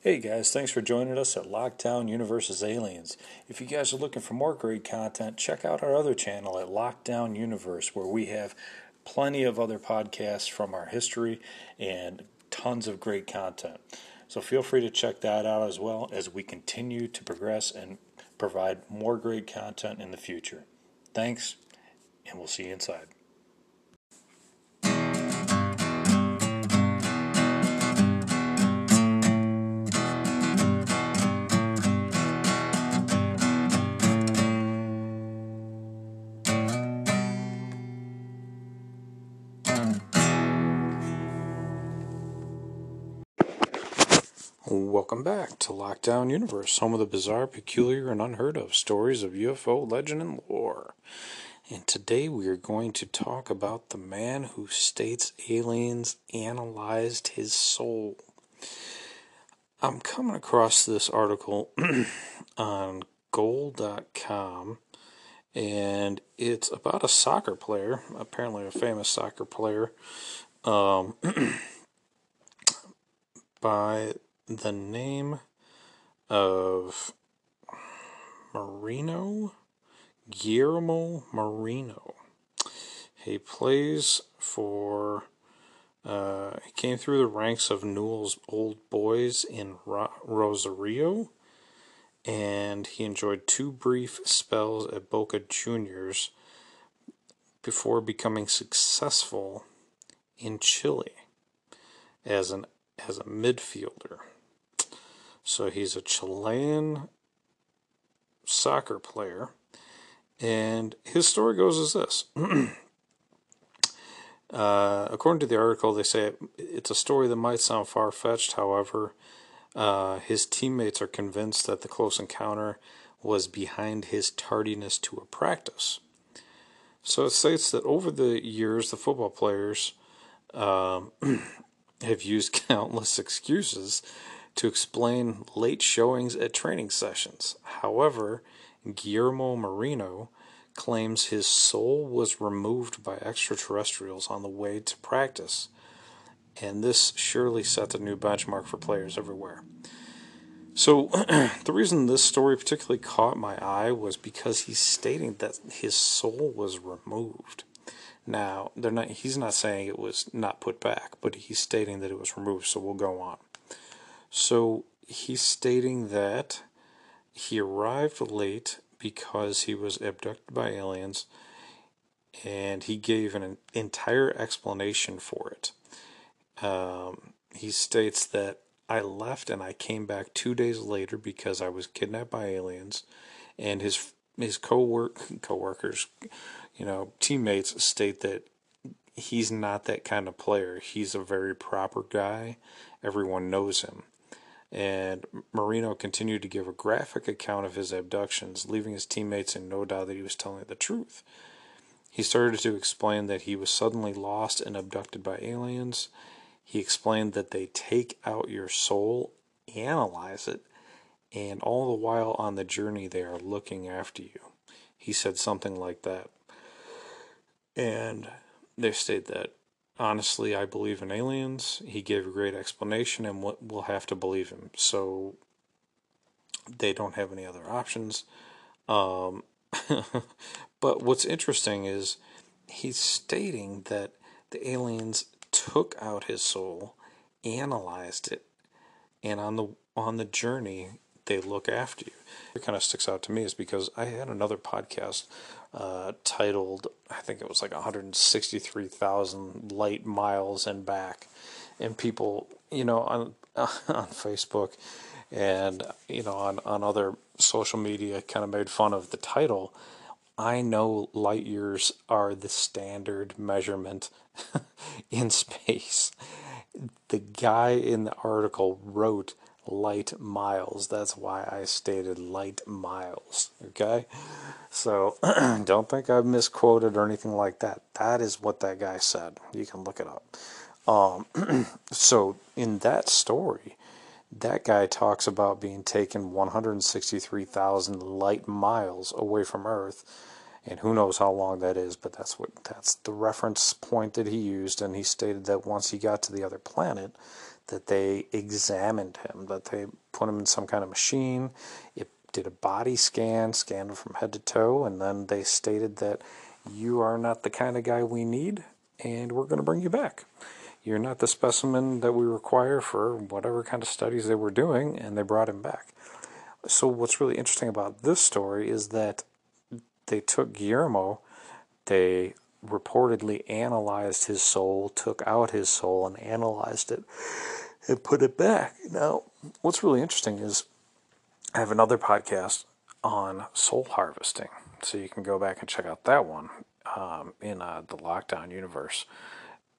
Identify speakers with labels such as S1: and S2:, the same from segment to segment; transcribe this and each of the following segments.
S1: Hey guys, thanks for joining us at Lockdown Universe's Aliens. If you guys are looking for more great content, check out our other channel at Lockdown Universe, where we have plenty of other podcasts from our history and tons of great content. So feel free to check that out as well as we continue to progress and provide more great content in the future. Thanks, and we'll see you inside. Welcome back to Lockdown Universe, home of the bizarre, peculiar, and unheard of stories of UFO legend and lore. And today we are going to talk about the man who states aliens analyzed his soul. I'm coming across this article on goal.com and it's about a soccer player, apparently a famous soccer player, um, by the name of Marino, Guillermo Marino. He plays for. Uh, he came through the ranks of Newell's Old Boys in Ro- Rosario, and he enjoyed two brief spells at Boca Juniors before becoming successful in Chile as an as a midfielder. So he's a Chilean soccer player. And his story goes as this. uh, according to the article, they say it's a story that might sound far fetched. However, uh, his teammates are convinced that the close encounter was behind his tardiness to a practice. So it states that over the years, the football players um, have used countless excuses to explain late showings at training sessions. However, Guillermo Marino claims his soul was removed by extraterrestrials on the way to practice, and this surely set a new benchmark for players everywhere. So, the reason this story particularly caught my eye was because he's stating that his soul was removed. Now, they're not he's not saying it was not put back, but he's stating that it was removed, so we'll go on. So he's stating that he arrived late because he was abducted by aliens and he gave an entire explanation for it. Um, he states that I left and I came back two days later because I was kidnapped by aliens, and his his co-work co-workers, you know, teammates state that he's not that kind of player. He's a very proper guy. Everyone knows him and Marino continued to give a graphic account of his abductions, leaving his teammates in no doubt that he was telling the truth. He started to explain that he was suddenly lost and abducted by aliens. He explained that they take out your soul, analyze it, and all the while on the journey they are looking after you. He said something like that. And they state that honestly, I believe in aliens. He gave a great explanation, and we'll have to believe him. So they don't have any other options. Um, but what's interesting is he's stating that the aliens took out his soul, analyzed it, and on the on the journey they look after you. It kind of sticks out to me is because I had another podcast uh, titled, I think it was like 163,000 light miles and back, and people, you know, on on Facebook and you know on on other social media kind of made fun of the title. I know light years are the standard measurement in space. The guy in the article wrote light miles. That's why I stated light miles. Okay? So don't think I've misquoted or anything like that. That is what that guy said. You can look it up. Um, so in that story, that guy talks about being taken 163,000 light miles away from Earth, and who knows how long that is, but that's what that's the reference point that he used, and he stated that once he got to the other planet, that they examined him, that they put him in some kind of machine. It did a body scan, scanned him from head to toe, and then they stated that you are not the kind of guy we need, and we're going to bring you back. You're not the specimen that we require for whatever kind of studies they were doing, and they brought him back. So, what's really interesting about this story is that they took Guillermo, they reportedly analyzed his soul, took out his soul, and analyzed it and put it back. Now, what's really interesting is I have another podcast on soul harvesting, so you can go back and check out that one um, in uh, the Lockdown Universe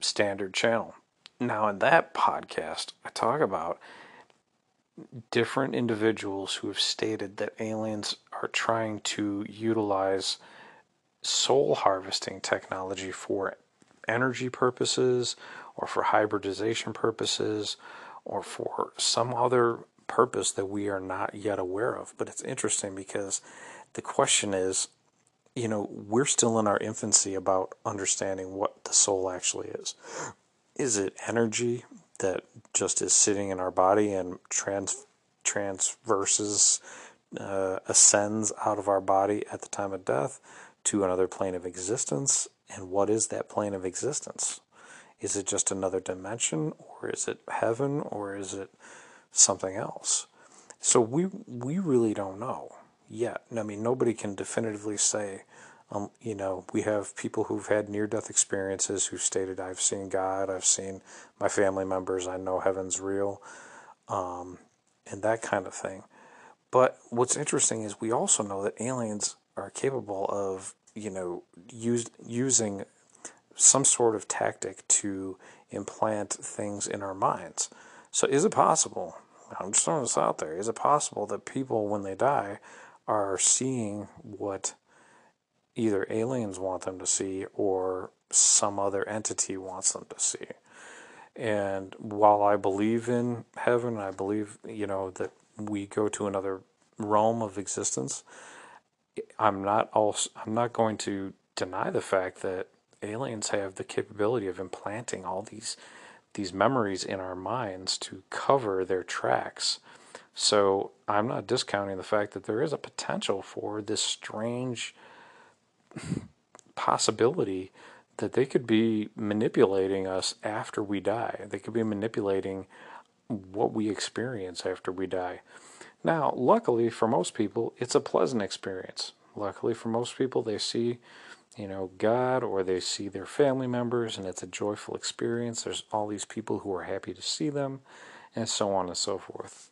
S1: standard channel. Now, in that podcast, I talk about different individuals who have stated that aliens are trying to utilize soul harvesting technology for energy purposes or for hybridization purposes or for some other purpose that we are not yet aware of. But it's interesting because the question is you know, we're still in our infancy about understanding what the soul actually is. Is it energy that just is sitting in our body and trans transverses, uh, ascends out of our body at the time of death to another plane of existence? And what is that plane of existence? Is it just another dimension, or is it heaven, or is it something else? So we we really don't know yet. I mean, nobody can definitively say, um, you know, we have people who've had near death experiences who've stated, I've seen God, I've seen my family members, I know heaven's real, um, and that kind of thing. But what's interesting is we also know that aliens are capable of, you know, use, using some sort of tactic to implant things in our minds. So is it possible? I'm just throwing this out there. Is it possible that people, when they die, are seeing what either aliens want them to see or some other entity wants them to see. And while I believe in heaven, I believe, you know, that we go to another realm of existence, I'm not also I'm not going to deny the fact that aliens have the capability of implanting all these these memories in our minds to cover their tracks so I'm not discounting the fact that there is a potential for this strange possibility that they could be manipulating us after we die. They could be manipulating what we experience after we die. Now, luckily for most people, it's a pleasant experience. Luckily for most people, they see, you know, God or they see their family members and it's a joyful experience. There's all these people who are happy to see them and so on and so forth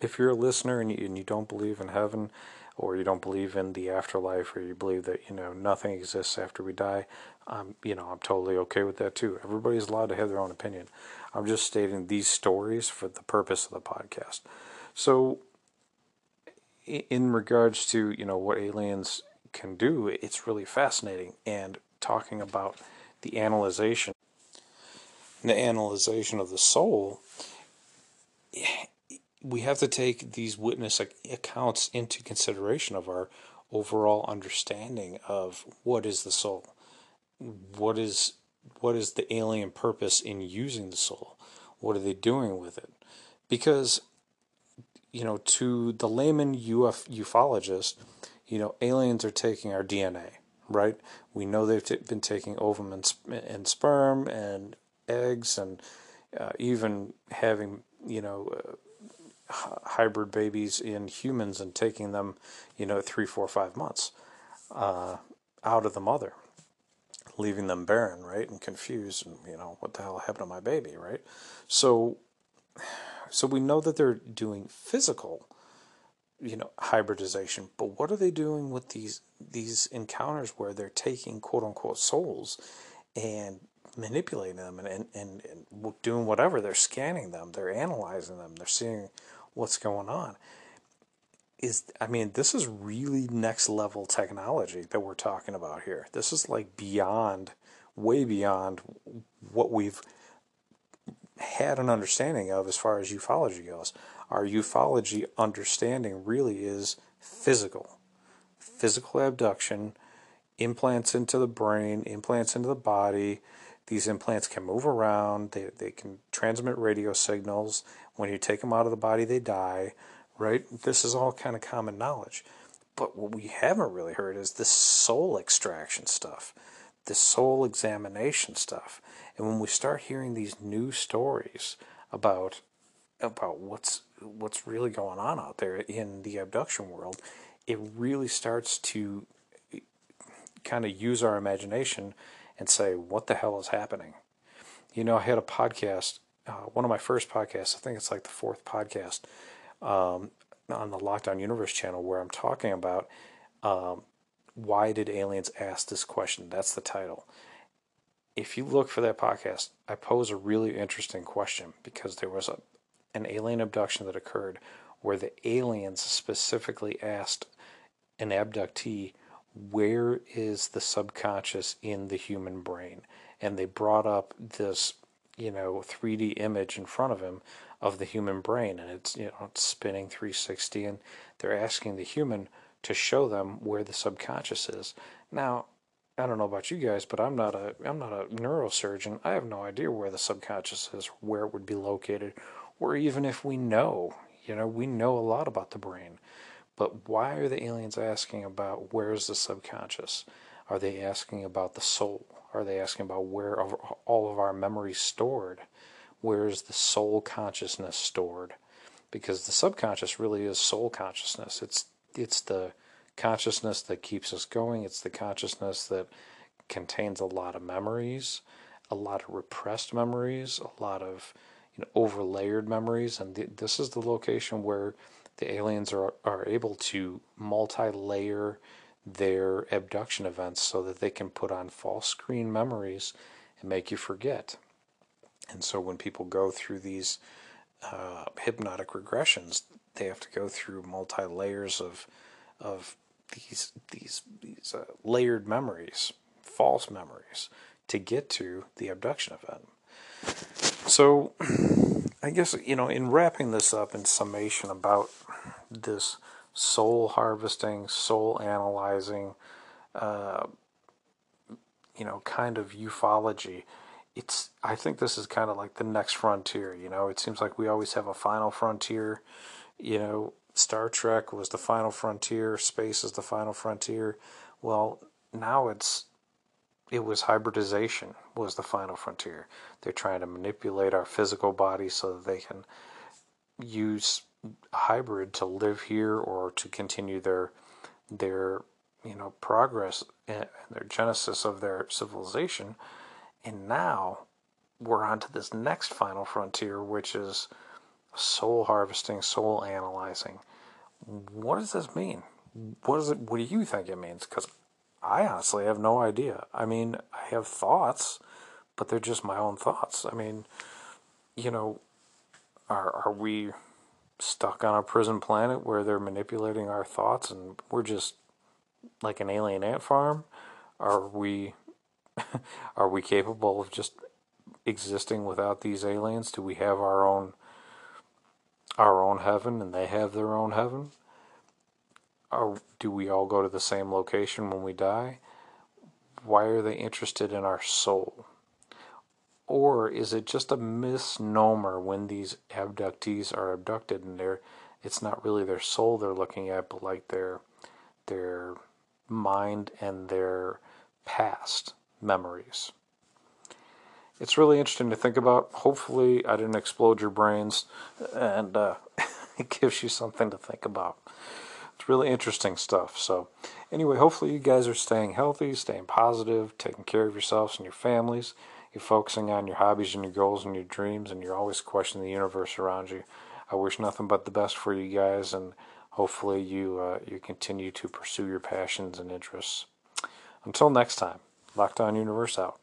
S1: if you're a listener and you, and you don't believe in heaven or you don't believe in the afterlife or you believe that you know nothing exists after we die um, you know i'm totally okay with that too. Everybody's allowed to have their own opinion. I'm just stating these stories for the purpose of the podcast. So in regards to you know what aliens can do it's really fascinating and talking about the analyzation the analyzation of the soul we have to take these witness accounts into consideration of our overall understanding of what is the soul? What is what is the alien purpose in using the soul? What are they doing with it? Because you know to the layman uf ufologist you know aliens are taking our dna right? We know they've t- been taking ovum and, sp- and sperm and eggs and uh, even having you know uh, hybrid babies in humans and taking them, you know, three, four, five months uh, out of the mother, leaving them barren, right, and confused, and you know, what the hell happened to my baby, right? So, so we know that they're doing physical, you know, hybridization, but what are they doing with these these encounters where they're taking quote unquote souls and manipulating them and, and, and, and doing whatever. They're scanning them, they're analyzing them, they're seeing what's going on is I mean this is really next level technology that we're talking about here. This is like beyond way beyond what we've had an understanding of as far as ufology goes. Our ufology understanding really is physical. Physical abduction, implants into the brain, implants into the body these implants can move around. They they can transmit radio signals. When you take them out of the body, they die. Right? This is all kind of common knowledge. But what we haven't really heard is this soul extraction stuff, this soul examination stuff. And when we start hearing these new stories about about what's what's really going on out there in the abduction world, it really starts to eh, kind of use our imagination and say, what the hell is happening? You know, I had a podcast, uh, one of my first podcasts, I think it's like the fourth podcast, um, on the Lockdown Universe channel where I'm talking about um, why did aliens ask this question? That's the title. If you look for that podcast, I pose a really interesting question because there was a an alien abduction that occurred where the aliens specifically asked an abductee where is the subconscious in the human brain? And they brought up this you know 3D image in front of him of the human brain and it's you know it's spinning 360 and they're asking the human to show them where the subconscious is. Now I don't know about you guys but I'm not a I'm not a neurosurgeon. I have no idea where the subconscious is where it would be located or even if we know you know we know a lot about the brain but why are the aliens asking about where's the subconscious are they asking about the soul are they asking about where all of our memories stored where is the soul consciousness stored? Because the subconscious really is soul consciousness. It's it's the consciousness that keeps us going. It's the consciousness that contains a lot of memories, a lot of repressed memories, a lot of you know, overlayered memories, and th- this is the location where the aliens are are able to multi-layer their abduction events so that they can put on false screen memories and make you forget. And so when people go through these uh, hypnotic regressions, they have to go through multi layers of of these these these uh, layered memories, false memories, to get to the abduction event. So, I guess you know, in wrapping this up in summation about this soul harvesting, soul analyzing, uh, you know, kind of ufology it's I think this is kind of like the next frontier, you know. It seems like we always have a final frontier, you know, Star Trek was the final frontier, space is the final frontier. Well, now it's it was hybridization was the final frontier. They're trying to manipulate our physical body so that they can use hybrid to live here or to continue their their you know progress and their genesis of their civilization and now we're on to this next final frontier, which is soul harvesting, soul analyzing. What does this mean? What does it? What do you think it means? Because I honestly have no idea. I mean, I have thoughts, but they're just my own thoughts. I mean, you know, are are we stuck on a prison planet where they're manipulating our thoughts and we're just like an alien ant farm? Are we Are we capable of just existing without these aliens? Do we have our own our own heaven and they have their own heaven? Or do we all go to the same location when we die? Why are they interested in our soul? Or is it just a misnomer when these abductees are abducted and they're it's not really their soul they're looking at, but like their their mind and their past memories. It's really interesting to think about. Hopefully, I didn't explode your brains and uh, it gives you something to think about. It's really interesting stuff. So, anyway, hopefully, you guys are staying healthy, staying positive, taking care of yourselves and your families. You're focusing on your hobbies and your goals and your dreams, and you're always questioning the universe around you. I wish nothing but the best for you guys, and hopefully, you uh, you continue to pursue your passions and interests. Until next time. Lockdown Universe out.